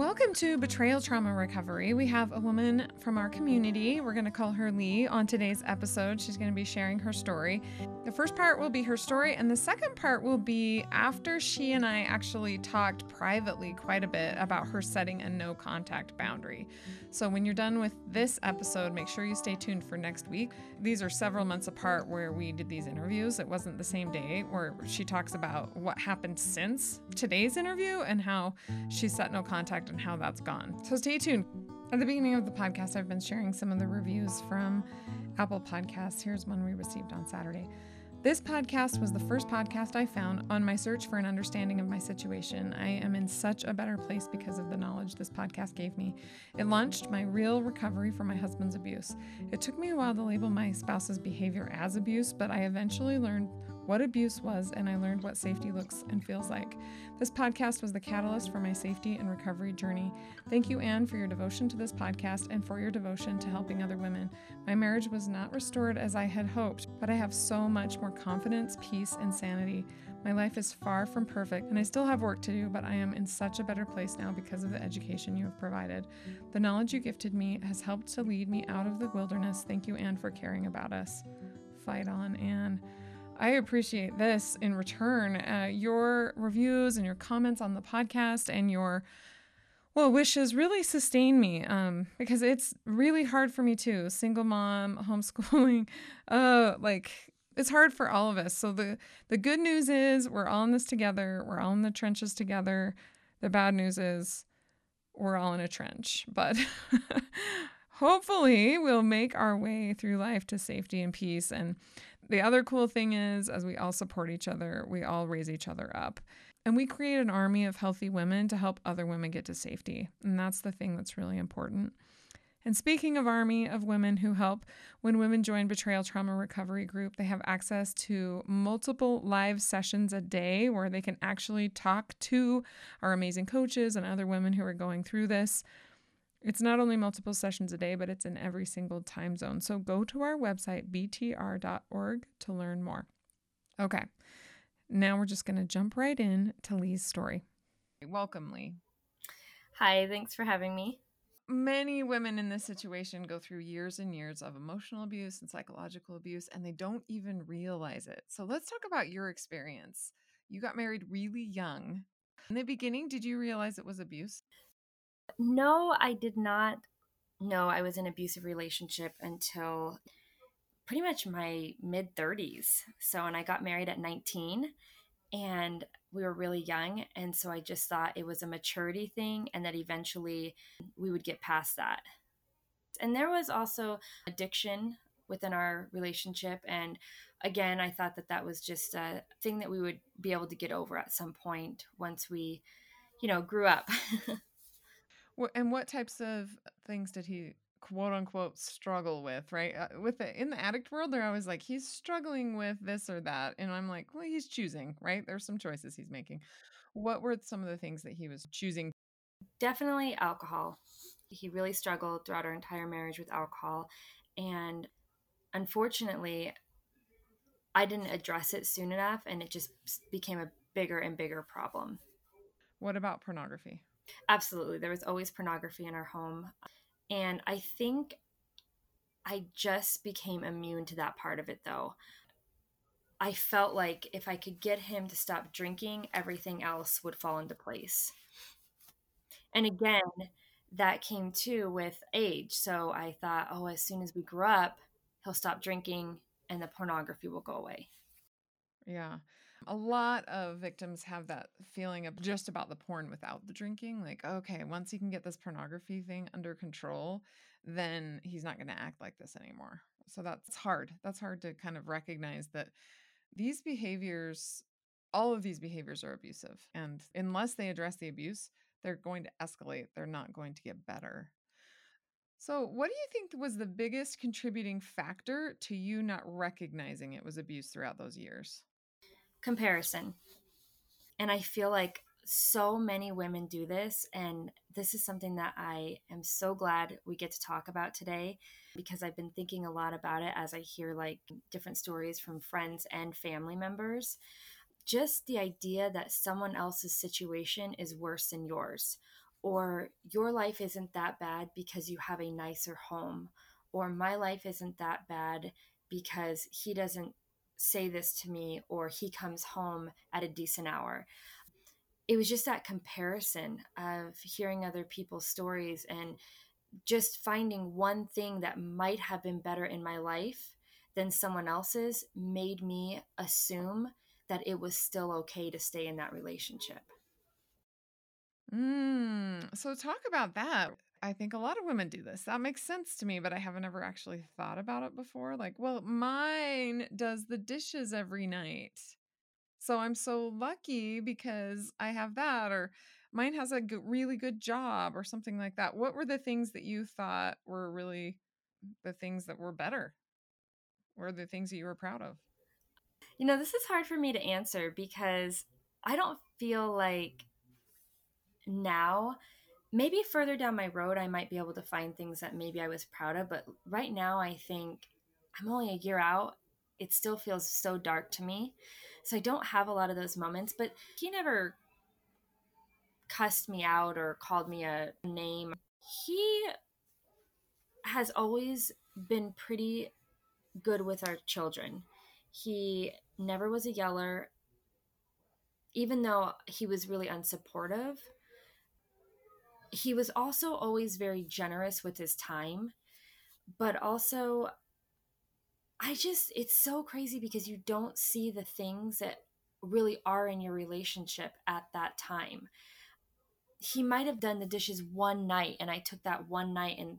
Welcome to Betrayal Trauma Recovery. We have a woman from our community. We're going to call her Lee on today's episode. She's going to be sharing her story. The first part will be her story, and the second part will be after she and I actually talked privately quite a bit about her setting a no contact boundary. So, when you're done with this episode, make sure you stay tuned for next week. These are several months apart where we did these interviews. It wasn't the same day, where she talks about what happened since today's interview and how she set no contact and how that's gone. So stay tuned. At the beginning of the podcast, I've been sharing some of the reviews from Apple Podcasts. Here's one we received on Saturday. This podcast was the first podcast I found on my search for an understanding of my situation. I am in such a better place because of the knowledge this podcast gave me. It launched my real recovery from my husband's abuse. It took me a while to label my spouse's behavior as abuse, but I eventually learned what abuse was, and I learned what safety looks and feels like. This podcast was the catalyst for my safety and recovery journey. Thank you, Anne, for your devotion to this podcast and for your devotion to helping other women. My marriage was not restored as I had hoped, but I have so much more confidence, peace, and sanity. My life is far from perfect, and I still have work to do, but I am in such a better place now because of the education you have provided. The knowledge you gifted me has helped to lead me out of the wilderness. Thank you, Anne, for caring about us. Fight on, Anne. I appreciate this in return. Uh, your reviews and your comments on the podcast and your well wishes really sustain me um, because it's really hard for me too. Single mom, homeschooling, uh, like it's hard for all of us. So the the good news is we're all in this together. We're all in the trenches together. The bad news is we're all in a trench, but hopefully we'll make our way through life to safety and peace and the other cool thing is, as we all support each other, we all raise each other up. And we create an army of healthy women to help other women get to safety. And that's the thing that's really important. And speaking of army of women who help, when women join Betrayal Trauma Recovery Group, they have access to multiple live sessions a day where they can actually talk to our amazing coaches and other women who are going through this. It's not only multiple sessions a day, but it's in every single time zone. So go to our website, btr.org, to learn more. Okay, now we're just going to jump right in to Lee's story. Welcome, Lee. Hi, thanks for having me. Many women in this situation go through years and years of emotional abuse and psychological abuse, and they don't even realize it. So let's talk about your experience. You got married really young. In the beginning, did you realize it was abuse? No, I did not know I was in abusive relationship until pretty much my mid 30s. So, and I got married at 19 and we were really young. And so I just thought it was a maturity thing and that eventually we would get past that. And there was also addiction within our relationship. And again, I thought that that was just a thing that we would be able to get over at some point once we, you know, grew up. And what types of things did he quote unquote struggle with, right? Uh, with the in the addict world, they're always like he's struggling with this or that, and I'm like, well, he's choosing, right? There's some choices he's making. What were some of the things that he was choosing? Definitely alcohol. He really struggled throughout our entire marriage with alcohol, and unfortunately, I didn't address it soon enough, and it just became a bigger and bigger problem. What about pornography? Absolutely. There was always pornography in our home. And I think I just became immune to that part of it, though. I felt like if I could get him to stop drinking, everything else would fall into place. And again, that came too with age. So I thought, oh, as soon as we grow up, he'll stop drinking and the pornography will go away. Yeah. A lot of victims have that feeling of just about the porn without the drinking. Like, okay, once he can get this pornography thing under control, then he's not going to act like this anymore. So that's hard. That's hard to kind of recognize that these behaviors, all of these behaviors are abusive. And unless they address the abuse, they're going to escalate. They're not going to get better. So, what do you think was the biggest contributing factor to you not recognizing it was abuse throughout those years? Comparison. And I feel like so many women do this. And this is something that I am so glad we get to talk about today because I've been thinking a lot about it as I hear like different stories from friends and family members. Just the idea that someone else's situation is worse than yours, or your life isn't that bad because you have a nicer home or my life isn't that bad because he doesn't say this to me or he comes home at a decent hour it was just that comparison of hearing other people's stories and just finding one thing that might have been better in my life than someone else's made me assume that it was still okay to stay in that relationship. Mm, so talk about that. I think a lot of women do this. That makes sense to me, but I haven't ever actually thought about it before. Like, well, mine does the dishes every night. So I'm so lucky because I have that, or mine has a g- really good job, or something like that. What were the things that you thought were really the things that were better? Were the things that you were proud of? You know, this is hard for me to answer because I don't feel like now, maybe further down my road, I might be able to find things that maybe I was proud of. But right now, I think I'm only a year out. It still feels so dark to me. So I don't have a lot of those moments. But he never cussed me out or called me a name. He has always been pretty good with our children. He never was a yeller, even though he was really unsupportive. He was also always very generous with his time, but also, I just, it's so crazy because you don't see the things that really are in your relationship at that time. He might have done the dishes one night, and I took that one night and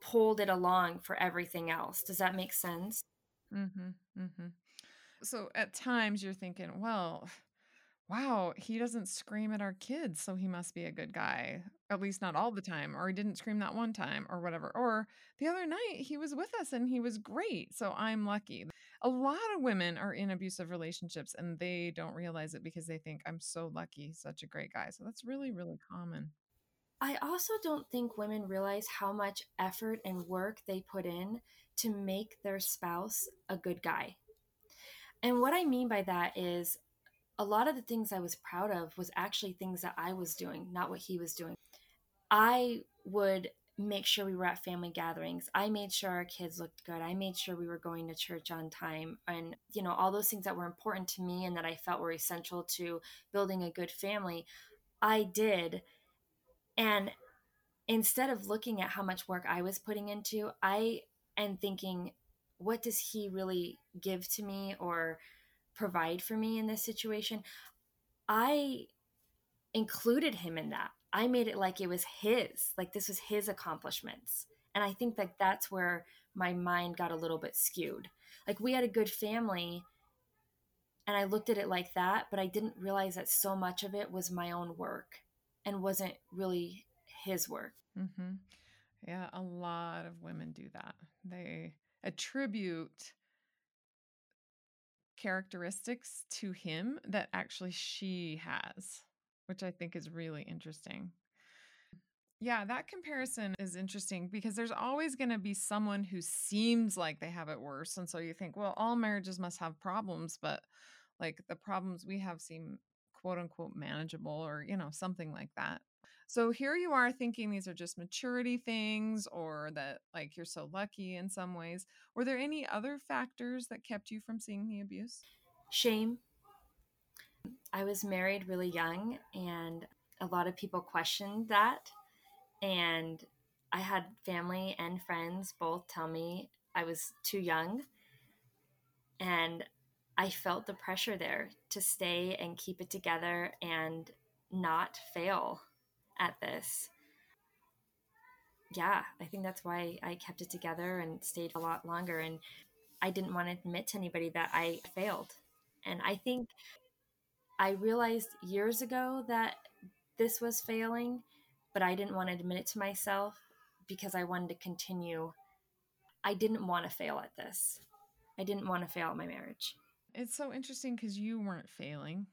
pulled it along for everything else. Does that make sense? Mm-hmm. Mm-hmm. So at times you're thinking, well, wow, he doesn't scream at our kids, so he must be a good guy. At least not all the time, or he didn't scream that one time, or whatever. Or the other night he was with us and he was great, so I'm lucky. A lot of women are in abusive relationships and they don't realize it because they think I'm so lucky, such a great guy. So that's really, really common. I also don't think women realize how much effort and work they put in to make their spouse a good guy. And what I mean by that is a lot of the things I was proud of was actually things that I was doing, not what he was doing. I would make sure we were at family gatherings. I made sure our kids looked good. I made sure we were going to church on time and you know all those things that were important to me and that I felt were essential to building a good family. I did. And instead of looking at how much work I was putting into, I am thinking what does he really give to me or provide for me in this situation? I included him in that. I made it like it was his, like this was his accomplishments. And I think that that's where my mind got a little bit skewed. Like we had a good family and I looked at it like that, but I didn't realize that so much of it was my own work and wasn't really his work. Mm-hmm. Yeah, a lot of women do that. They attribute characteristics to him that actually she has, which I think is really interesting. Yeah, that comparison is interesting because there's always going to be someone who seems like they have it worse. And so you think, well, all marriages must have problems, but like the problems we have seem quote unquote manageable or, you know, something like that. So here you are thinking these are just maturity things or that like you're so lucky in some ways. Were there any other factors that kept you from seeing the abuse? Shame. I was married really young and a lot of people questioned that. And I had family and friends both tell me I was too young. And I felt the pressure there to stay and keep it together and not fail at this. Yeah, I think that's why I kept it together and stayed a lot longer. And I didn't want to admit to anybody that I failed. And I think I realized years ago that this was failing, but I didn't want to admit it to myself because I wanted to continue. I didn't want to fail at this. I didn't want to fail at my marriage. It's so interesting because you weren't failing,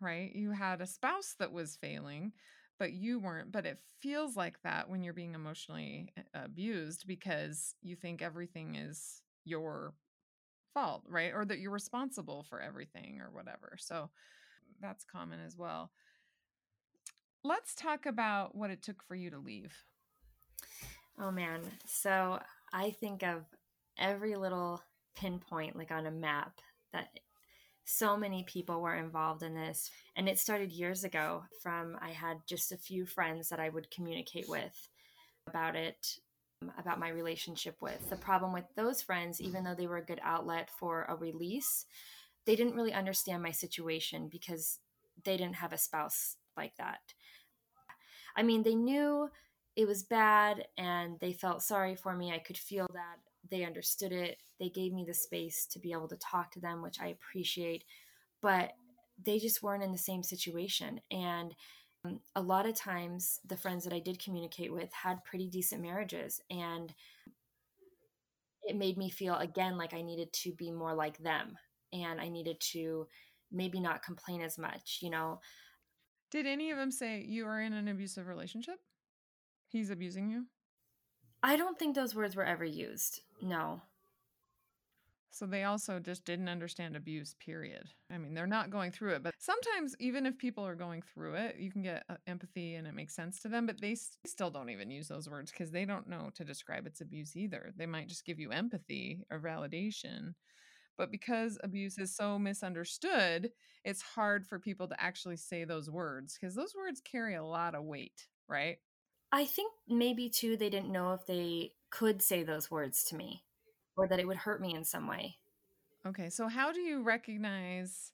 right? You had a spouse that was failing, but you weren't. But it feels like that when you're being emotionally uh, abused because you think everything is your fault, right? Or that you're responsible for everything or whatever. So that's common as well. let's talk about what it took for you to leave. Oh man. So I think of every little pinpoint, like on a map, that so many people were involved in this. And it started years ago from I had just a few friends that I would communicate with about it, um, about my relationship with. The problem with those friends, even though they were a good outlet for a release, they didn't really understand my situation because they didn't have a spouse like that. I mean, they knew it was bad and they felt sorry for me. I could feel that. They understood it. They gave me the space to be able to talk to them, which I appreciate. But they just weren't in the same situation. And um, a lot of times, the friends that I did communicate with had pretty decent marriages. And it made me feel again like I needed to be more like them and I needed to maybe not complain as much, you know. Did any of them say you are in an abusive relationship? He's abusing you? I don't think those words were ever used. No. So they also just didn't understand abuse, period. I mean, they're not going through it, but sometimes, even if people are going through it, you can get uh, empathy and it makes sense to them, but they still don't even use those words because they don't know to describe its abuse either. They might just give you empathy or validation. But because abuse is so misunderstood, it's hard for people to actually say those words because those words carry a lot of weight, right? I think maybe too, they didn't know if they could say those words to me or that it would hurt me in some way. Okay, so how do you recognize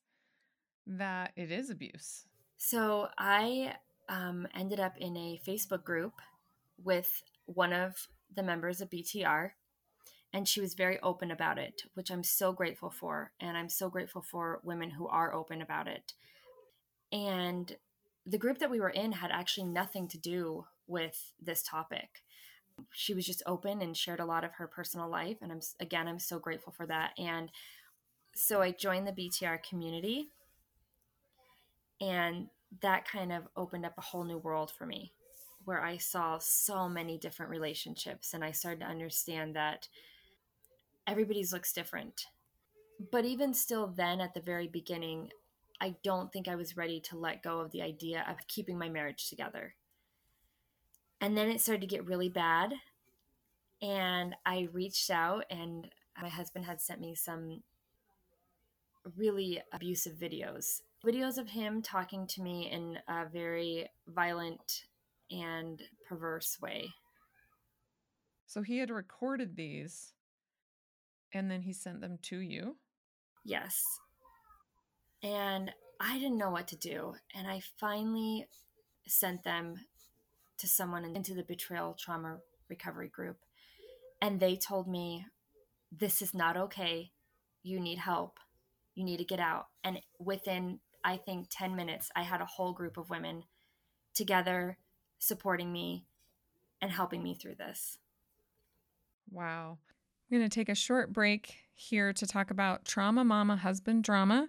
that it is abuse? So I um, ended up in a Facebook group with one of the members of BTR, and she was very open about it, which I'm so grateful for. And I'm so grateful for women who are open about it. And the group that we were in had actually nothing to do with this topic. She was just open and shared a lot of her personal life. And I'm, again, I'm so grateful for that. And so I joined the BTR community. And that kind of opened up a whole new world for me where I saw so many different relationships. And I started to understand that everybody's looks different. But even still, then at the very beginning, I don't think I was ready to let go of the idea of keeping my marriage together. And then it started to get really bad. And I reached out, and my husband had sent me some really abusive videos videos of him talking to me in a very violent and perverse way. So he had recorded these and then he sent them to you? Yes. And I didn't know what to do. And I finally sent them to someone into the betrayal trauma recovery group. And they told me, this is not okay. You need help. You need to get out. And within, I think, 10 minutes, I had a whole group of women together supporting me and helping me through this. Wow. I'm going to take a short break here to talk about trauma mama husband drama.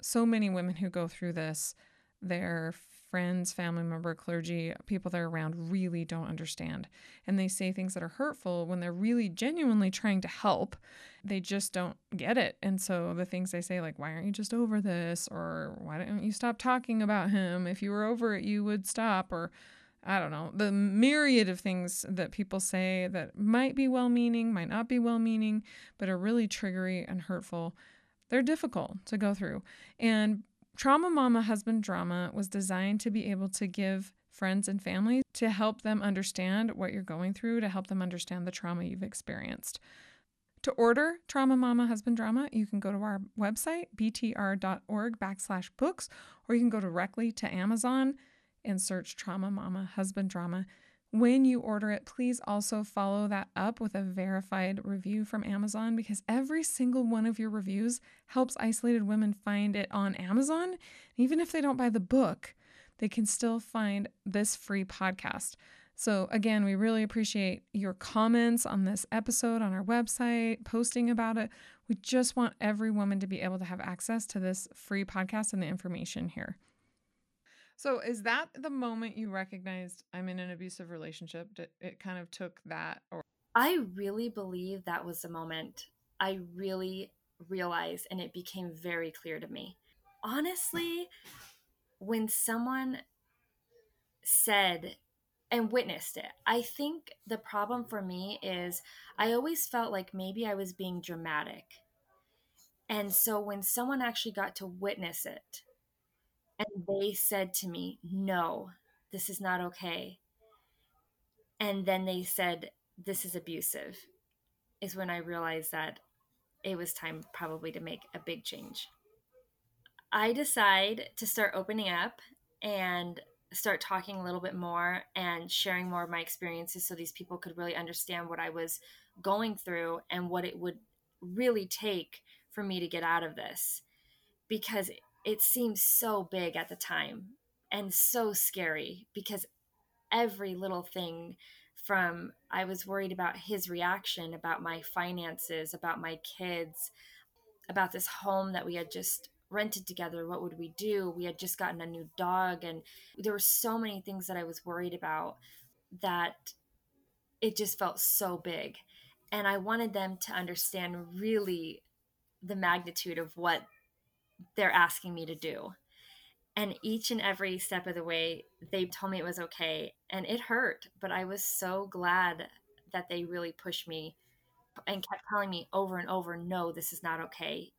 So many women who go through this, their friends, family member, clergy, people they're around really don't understand. And they say things that are hurtful when they're really genuinely trying to help. They just don't get it. And so the things they say, like, why aren't you just over this? Or why don't you stop talking about him? If you were over it, you would stop. Or I don't know, the myriad of things that people say that might be well meaning, might not be well meaning, but are really triggery and hurtful. They're difficult to go through. And Trauma Mama Husband Drama was designed to be able to give friends and family to help them understand what you're going through, to help them understand the trauma you've experienced. To order Trauma Mama Husband Drama, you can go to our website, btr.org backslash books, or you can go directly to Amazon and search Trauma Mama Husband Drama. When you order it, please also follow that up with a verified review from Amazon because every single one of your reviews helps isolated women find it on Amazon. Even if they don't buy the book, they can still find this free podcast. So, again, we really appreciate your comments on this episode on our website, posting about it. We just want every woman to be able to have access to this free podcast and the information here. So is that the moment you recognized I'm in an abusive relationship? It kind of took that or I really believe that was the moment I really realized and it became very clear to me. Honestly, when someone said and witnessed it. I think the problem for me is I always felt like maybe I was being dramatic. And so when someone actually got to witness it they said to me, No, this is not okay. And then they said, This is abusive, is when I realized that it was time probably to make a big change. I decide to start opening up and start talking a little bit more and sharing more of my experiences so these people could really understand what I was going through and what it would really take for me to get out of this because it seemed so big at the time and so scary because every little thing from I was worried about his reaction, about my finances, about my kids, about this home that we had just rented together. What would we do? We had just gotten a new dog, and there were so many things that I was worried about that it just felt so big. And I wanted them to understand really the magnitude of what they're asking me to do. And each and every step of the way, they told me it was okay. And it hurt, but I was so glad that they really pushed me and kept telling me over and over, no, this is not okay.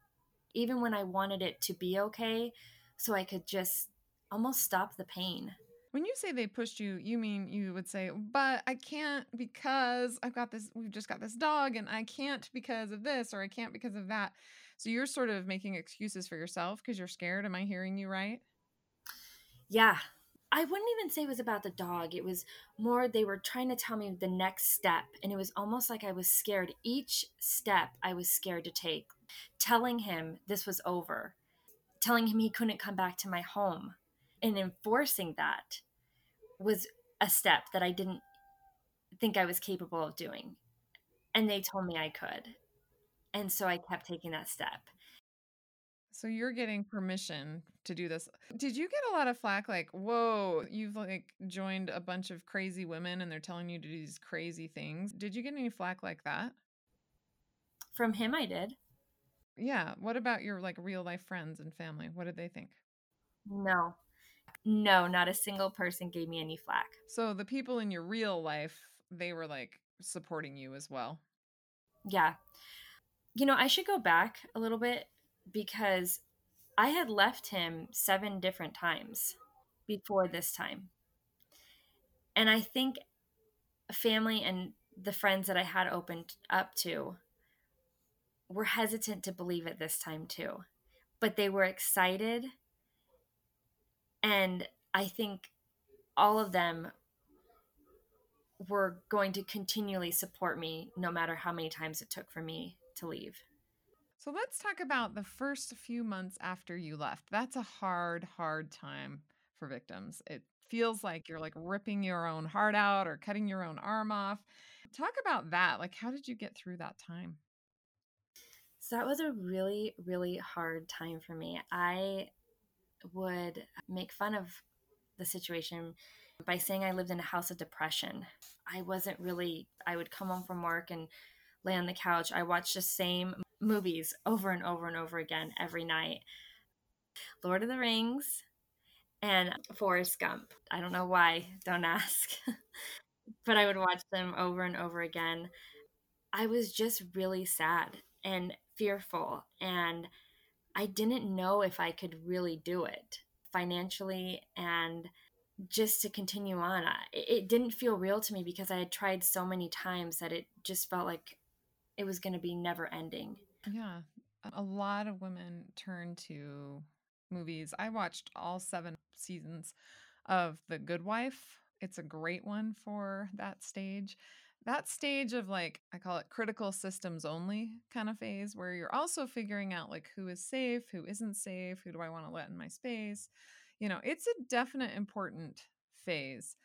Even when I wanted it to be okay, so I could just almost stop the pain. When you say they pushed you, you mean you would say, but I can't because I've got this, we've just got this dog, and I can't because of this, or I can't because of that. So you're sort of making excuses for yourself because you're scared. Am I hearing you right? Yeah. I wouldn't even say it was about the dog. It was more they were trying to tell me the next step. And it was almost like I was scared. Each step I was scared to take. Telling him this was over, telling him he couldn't come back to my home, and enforcing that was a step that I didn't think I was capable of doing. And they told me I could. And so I kept taking that step. So you're getting permission to do this. Did you get a lot of flack like, "Whoa, you've like joined a bunch of crazy women and they're telling you to do these crazy things." Did you get any flack like that? From him I did. Yeah, what about your like real life friends and family? What did they think? No. No, not a single person gave me any flack. So the people in your real life, they were like supporting you as well. Yeah. You know, I should go back a little bit because I had left him seven different times before this time. And I think family and the friends that I had opened up to were hesitant to believe it this time too. But they were excited. And I think all of them were going to continually support me no matter how many times it took for me to leave. So let's talk about the first few months after you left. That's a hard, hard time for victims. It feels like you're like ripping your own heart out or cutting your own arm off. Talk about that. Like, how did you get through that time? So that was a really, really hard time for me. I would make fun of the situation by saying I lived in a house of depression. I wasn't really, I would come home from work and lay on the couch. I watched the same movies over and over and over again every night Lord of the Rings and Forrest Gump. I don't know why, don't ask. but I would watch them over and over again. I was just really sad and fearful, and I didn't know if I could really do it financially and just to continue on. It didn't feel real to me because I had tried so many times that it just felt like it was going to be never ending. Yeah. A lot of women turn to movies. I watched all seven seasons of The Good Wife. It's a great one for that stage. That stage of like, I call it critical systems only kind of phase, where you're also figuring out like who is safe, who isn't safe, who do I want to let in my space. You know, it's a definite important phase.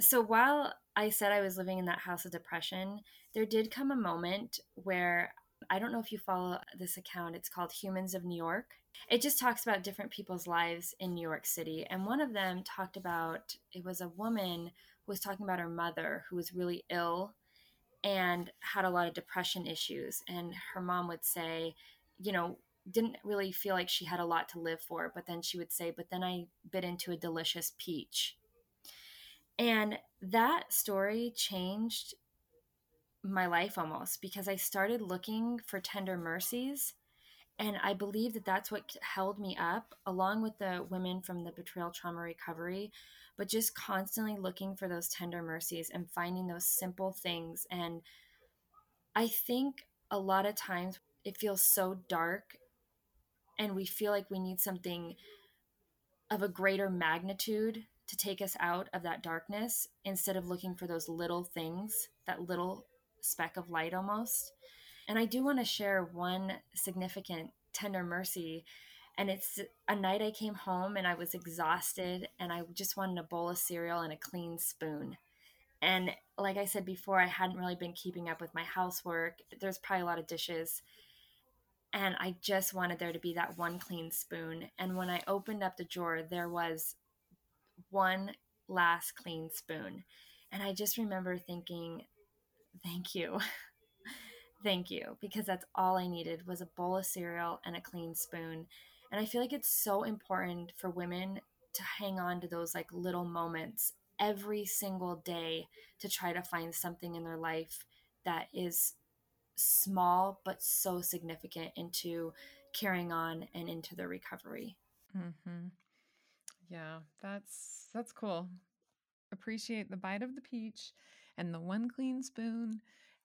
So while I said I was living in that house of depression, there did come a moment where I don't know if you follow this account. It's called Humans of New York. It just talks about different people's lives in New York City. And one of them talked about it was a woman who was talking about her mother who was really ill and had a lot of depression issues. And her mom would say, you know, didn't really feel like she had a lot to live for. But then she would say, but then I bit into a delicious peach. And that story changed my life almost because I started looking for tender mercies. And I believe that that's what held me up, along with the women from the betrayal trauma recovery, but just constantly looking for those tender mercies and finding those simple things. And I think a lot of times it feels so dark and we feel like we need something of a greater magnitude to take us out of that darkness instead of looking for those little things, that little speck of light almost. And I do want to share one significant tender mercy. And it's a night I came home and I was exhausted and I just wanted a bowl of cereal and a clean spoon. And like I said before, I hadn't really been keeping up with my housework. There's probably a lot of dishes. And I just wanted there to be that one clean spoon. And when I opened up the drawer, there was one last clean spoon. And I just remember thinking, thank you. thank you. Because that's all I needed was a bowl of cereal and a clean spoon. And I feel like it's so important for women to hang on to those like little moments every single day to try to find something in their life that is small but so significant into carrying on and into their recovery. Mm-hmm. Yeah, that's that's cool. Appreciate the bite of the peach and the one clean spoon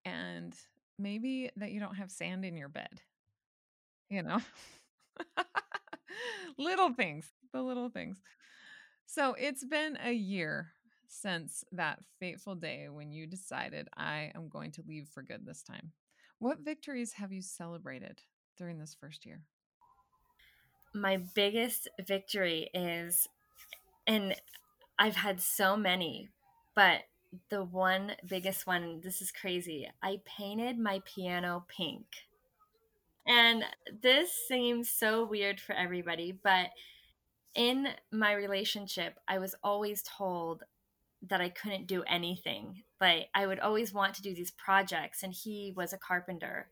and maybe that you don't have sand in your bed. You know. little things, the little things. So, it's been a year since that fateful day when you decided I am going to leave for good this time. What victories have you celebrated during this first year? My biggest victory is, and I've had so many, but the one biggest one, this is crazy. I painted my piano pink. And this seems so weird for everybody, but in my relationship, I was always told that I couldn't do anything. Like I would always want to do these projects and he was a carpenter.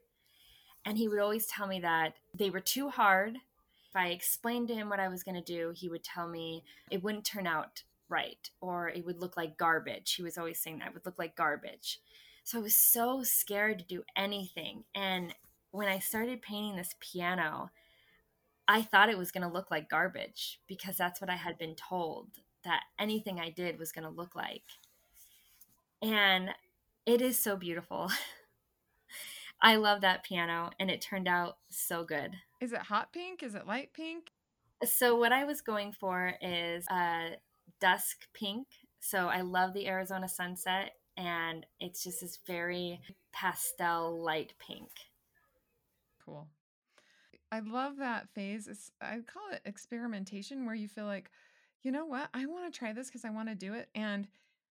And he would always tell me that they were too hard. If I explained to him what I was going to do, he would tell me it wouldn't turn out right or it would look like garbage. He was always saying that it would look like garbage. So I was so scared to do anything. And when I started painting this piano, I thought it was going to look like garbage because that's what I had been told that anything I did was going to look like. And it is so beautiful. I love that piano and it turned out so good. Is it hot pink? Is it light pink? So, what I was going for is a dusk pink. So, I love the Arizona sunset and it's just this very pastel light pink. Cool. I love that phase. It's, I call it experimentation, where you feel like, you know what? I want to try this because I want to do it. And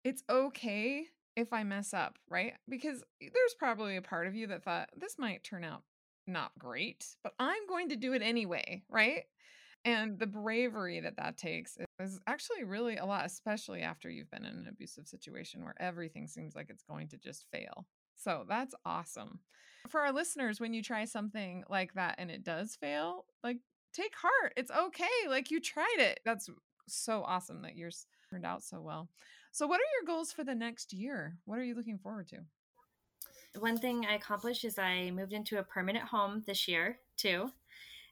it's okay if I mess up, right? Because there's probably a part of you that thought this might turn out not great, but I'm going to do it anyway, right? And the bravery that that takes is actually really a lot, especially after you've been in an abusive situation where everything seems like it's going to just fail. So that's awesome. For our listeners, when you try something like that and it does fail, like take heart. It's okay. Like you tried it. That's so awesome that yours turned out so well. So, what are your goals for the next year? What are you looking forward to? One thing I accomplished is I moved into a permanent home this year, too.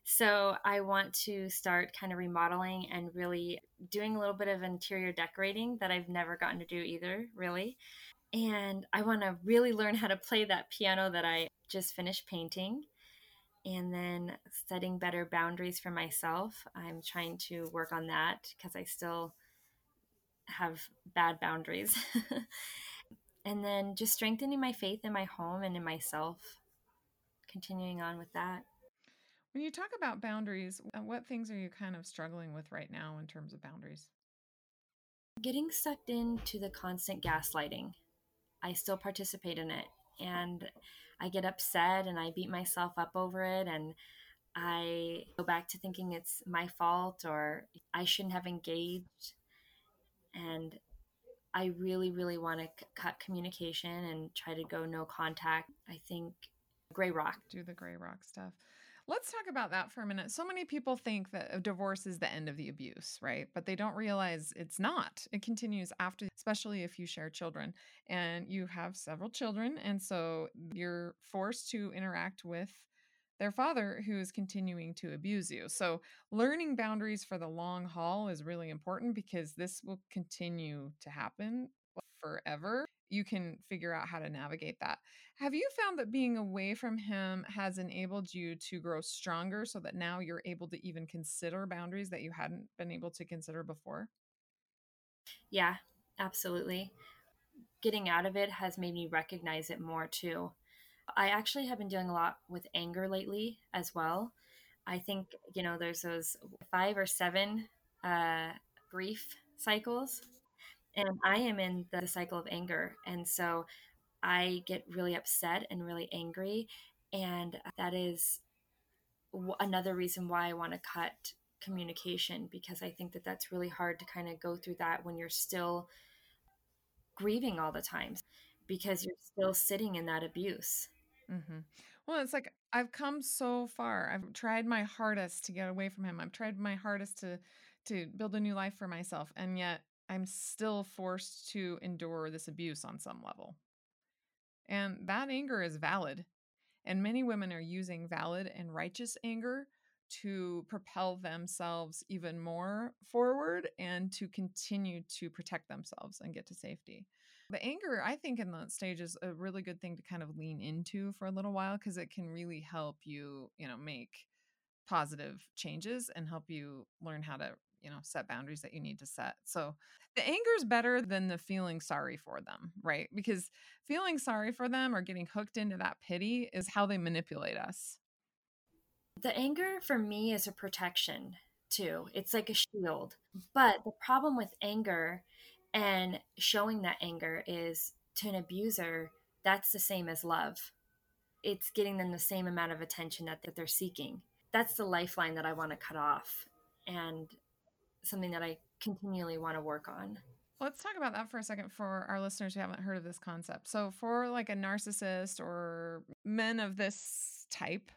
So, I want to start kind of remodeling and really doing a little bit of interior decorating that I've never gotten to do either, really. And I want to really learn how to play that piano that I just finished painting and then setting better boundaries for myself. I'm trying to work on that because I still have bad boundaries. and then just strengthening my faith in my home and in myself, continuing on with that. When you talk about boundaries, uh, what things are you kind of struggling with right now in terms of boundaries? Getting sucked into the constant gaslighting. I still participate in it. And I get upset and I beat myself up over it and I go back to thinking it's my fault or I shouldn't have engaged. And I really, really want to c- cut communication and try to go no contact. I think gray rock. Do the gray rock stuff. Let's talk about that for a minute. So many people think that divorce is the end of the abuse, right? But they don't realize it's not. It continues after, especially if you share children and you have several children. And so you're forced to interact with their father who is continuing to abuse you. So, learning boundaries for the long haul is really important because this will continue to happen forever. You can figure out how to navigate that. Have you found that being away from him has enabled you to grow stronger so that now you're able to even consider boundaries that you hadn't been able to consider before? Yeah, absolutely. Getting out of it has made me recognize it more too. I actually have been dealing a lot with anger lately as well. I think, you know, there's those five or seven uh, grief cycles, and I am in the cycle of anger. And so I get really upset and really angry. And that is another reason why I want to cut communication because I think that that's really hard to kind of go through that when you're still grieving all the time because you're still sitting in that abuse. Mm-hmm. Well, it's like I've come so far. I've tried my hardest to get away from him. I've tried my hardest to to build a new life for myself, and yet I'm still forced to endure this abuse on some level. And that anger is valid. And many women are using valid and righteous anger to propel themselves even more forward and to continue to protect themselves and get to safety. The anger, I think, in that stage is a really good thing to kind of lean into for a little while because it can really help you, you know, make positive changes and help you learn how to, you know, set boundaries that you need to set. So the anger is better than the feeling sorry for them, right? Because feeling sorry for them or getting hooked into that pity is how they manipulate us. The anger for me is a protection too. It's like a shield. But the problem with anger and showing that anger is to an abuser, that's the same as love. It's getting them the same amount of attention that, that they're seeking. That's the lifeline that I want to cut off and something that I continually want to work on. Let's talk about that for a second for our listeners who haven't heard of this concept. So, for like a narcissist or men of this type,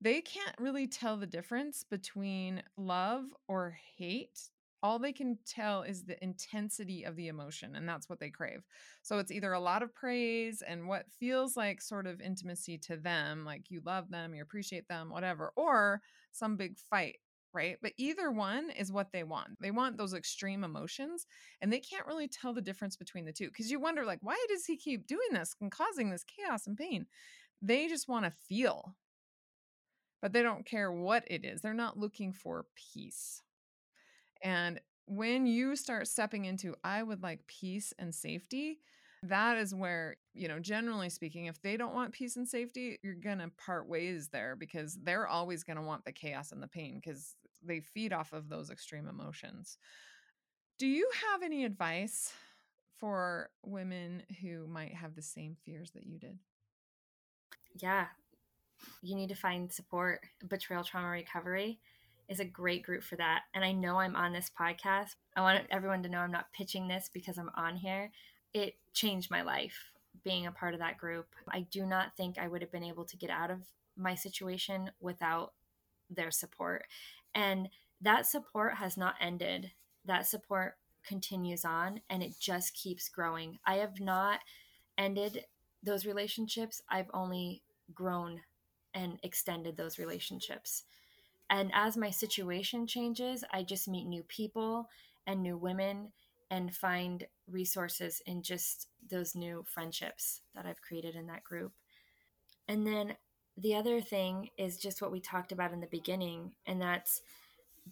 they can't really tell the difference between love or hate. All they can tell is the intensity of the emotion and that's what they crave. So it's either a lot of praise and what feels like sort of intimacy to them like you love them you appreciate them whatever or some big fight right? But either one is what they want. They want those extreme emotions and they can't really tell the difference between the two because you wonder like why does he keep doing this and causing this chaos and pain? They just want to feel but they don't care what it is they're not looking for peace and when you start stepping into, I would like peace and safety, that is where, you know, generally speaking, if they don't want peace and safety, you're going to part ways there because they're always going to want the chaos and the pain because they feed off of those extreme emotions. Do you have any advice for women who might have the same fears that you did? Yeah. You need to find support, betrayal trauma recovery is a great group for that. And I know I'm on this podcast. I want everyone to know I'm not pitching this because I'm on here. It changed my life being a part of that group. I do not think I would have been able to get out of my situation without their support. And that support has not ended. That support continues on and it just keeps growing. I have not ended those relationships. I've only grown and extended those relationships. And as my situation changes, I just meet new people and new women and find resources in just those new friendships that I've created in that group. And then the other thing is just what we talked about in the beginning, and that's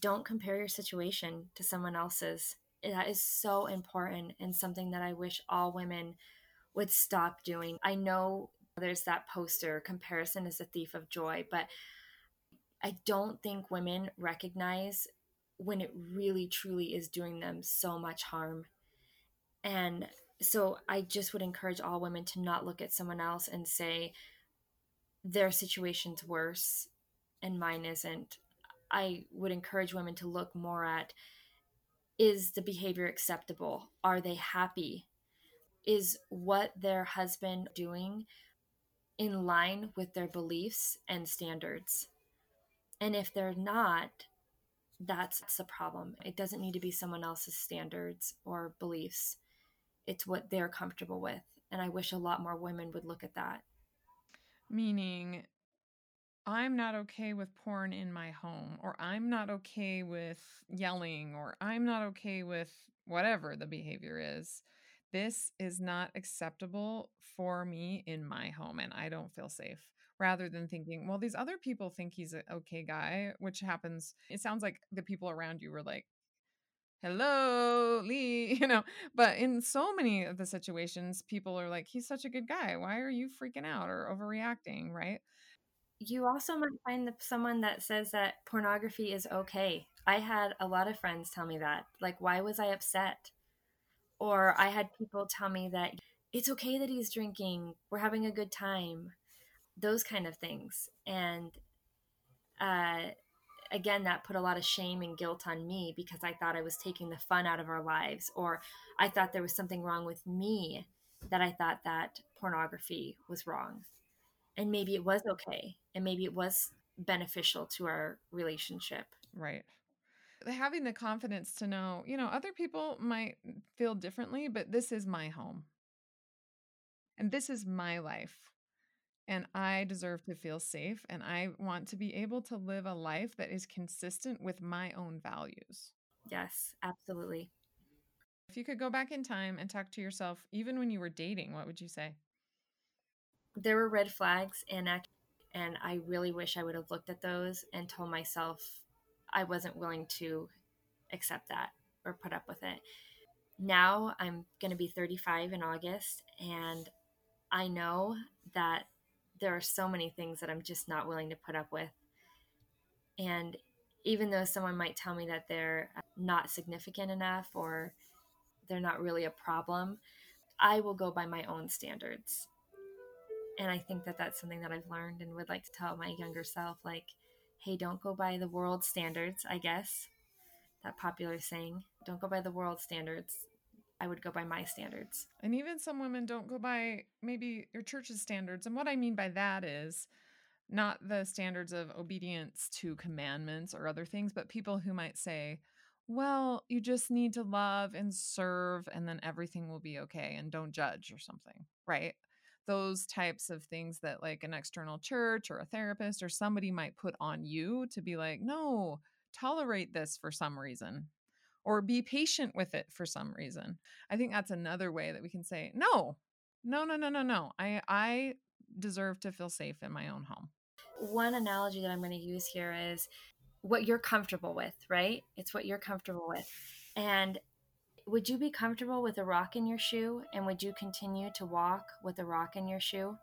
don't compare your situation to someone else's. That is so important and something that I wish all women would stop doing. I know there's that poster comparison is a thief of joy, but I don't think women recognize when it really truly is doing them so much harm. And so I just would encourage all women to not look at someone else and say their situation's worse and mine isn't. I would encourage women to look more at is the behavior acceptable? Are they happy? Is what their husband doing in line with their beliefs and standards? And if they're not, that's the problem. It doesn't need to be someone else's standards or beliefs, it's what they're comfortable with. And I wish a lot more women would look at that. Meaning, I'm not okay with porn in my home, or I'm not okay with yelling, or I'm not okay with whatever the behavior is. This is not acceptable for me in my home, and I don't feel safe. Rather than thinking, well, these other people think he's an okay guy, which happens. It sounds like the people around you were like, hello, Lee, you know. But in so many of the situations, people are like, he's such a good guy. Why are you freaking out or overreacting, right? You also might find someone that says that pornography is okay. I had a lot of friends tell me that. Like, why was I upset? Or I had people tell me that it's okay that he's drinking. We're having a good time. Those kind of things. And uh, again, that put a lot of shame and guilt on me because I thought I was taking the fun out of our lives, or I thought there was something wrong with me that I thought that pornography was wrong and maybe it was okay and maybe it was beneficial to our relationship right having the confidence to know you know other people might feel differently but this is my home and this is my life and I deserve to feel safe and I want to be able to live a life that is consistent with my own values. Yes, absolutely. If you could go back in time and talk to yourself even when you were dating, what would you say? there were red flags and and I really wish I would have looked at those and told myself I wasn't willing to accept that or put up with it. Now I'm going to be 35 in August and I know that there are so many things that I'm just not willing to put up with. And even though someone might tell me that they're uh, not significant enough or they're not really a problem, I will go by my own standards and i think that that's something that i've learned and would like to tell my younger self like hey don't go by the world standards i guess. That popular saying don't go by the world standards. I would go by my standards. And even some women don't go by maybe your church's standards. And what i mean by that is not the standards of obedience to commandments or other things but people who might say well you just need to love and serve and then everything will be okay and don't judge or something right those types of things that like an external church or a therapist or somebody might put on you to be like, no, tolerate this for some reason or be patient with it for some reason. I think that's another way that we can say, no, no, no, no, no, no. I, I deserve to feel safe in my own home. One analogy that I'm going to use here is what you're comfortable with, right? It's what you're comfortable with. And would you be comfortable with a rock in your shoe and would you continue to walk with a rock in your shoe?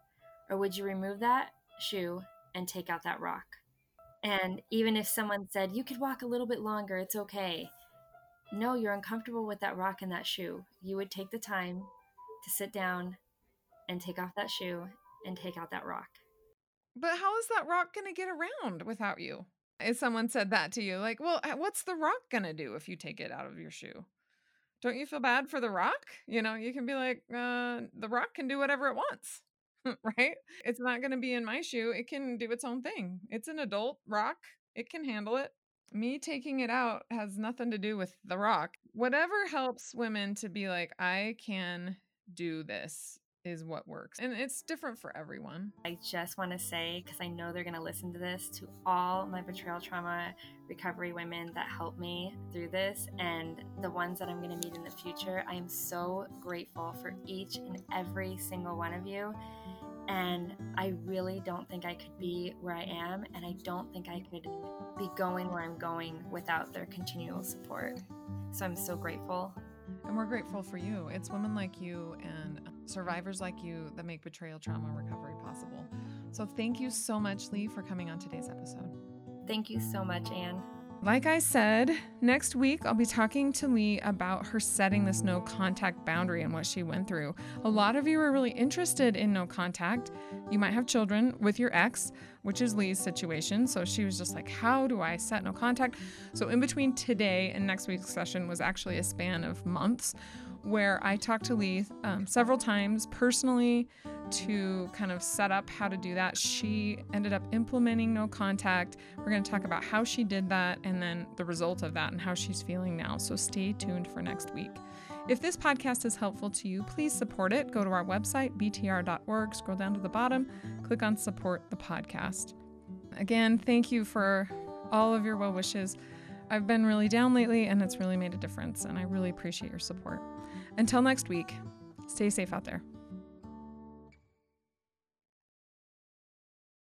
Or would you remove that shoe and take out that rock? And even if someone said, you could walk a little bit longer, it's okay. No, you're uncomfortable with that rock in that shoe. You would take the time to sit down and take off that shoe and take out that rock. But how is that rock going to get around without you? If someone said that to you, like, well, what's the rock going to do if you take it out of your shoe? Don't you feel bad for the rock? You know, you can be like, uh, the rock can do whatever it wants, right? It's not going to be in my shoe. It can do its own thing. It's an adult rock, it can handle it. Me taking it out has nothing to do with the rock. Whatever helps women to be like, I can do this is what works. And it's different for everyone. I just want to say, because I know they're going to listen to this, to all my betrayal trauma recovery women that helped me through this and the ones that I'm going to meet in the future, I am so grateful for each and every single one of you. And I really don't think I could be where I am, and I don't think I could be going where I'm going without their continual support. So I'm so grateful. And we're grateful for you. It's women like you and um, survivors like you that make betrayal trauma recovery possible. So thank you so much, Lee, for coming on today's episode. Thank you so much, Anne. Like I said, next week I'll be talking to Lee about her setting this no contact boundary and what she went through. A lot of you are really interested in no contact. You might have children with your ex, which is Lee's situation. So she was just like, How do I set no contact? So, in between today and next week's session was actually a span of months where I talked to Lee um, several times personally to kind of set up how to do that. She ended up implementing no contact. We're going to talk about how she did that and then the result of that and how she's feeling now. So stay tuned for next week. If this podcast is helpful to you, please support it. Go to our website, btr.org, scroll down to the bottom, click on support the podcast. Again, thank you for all of your well wishes. I've been really down lately and it's really made a difference, and I really appreciate your support. Until next week, stay safe out there.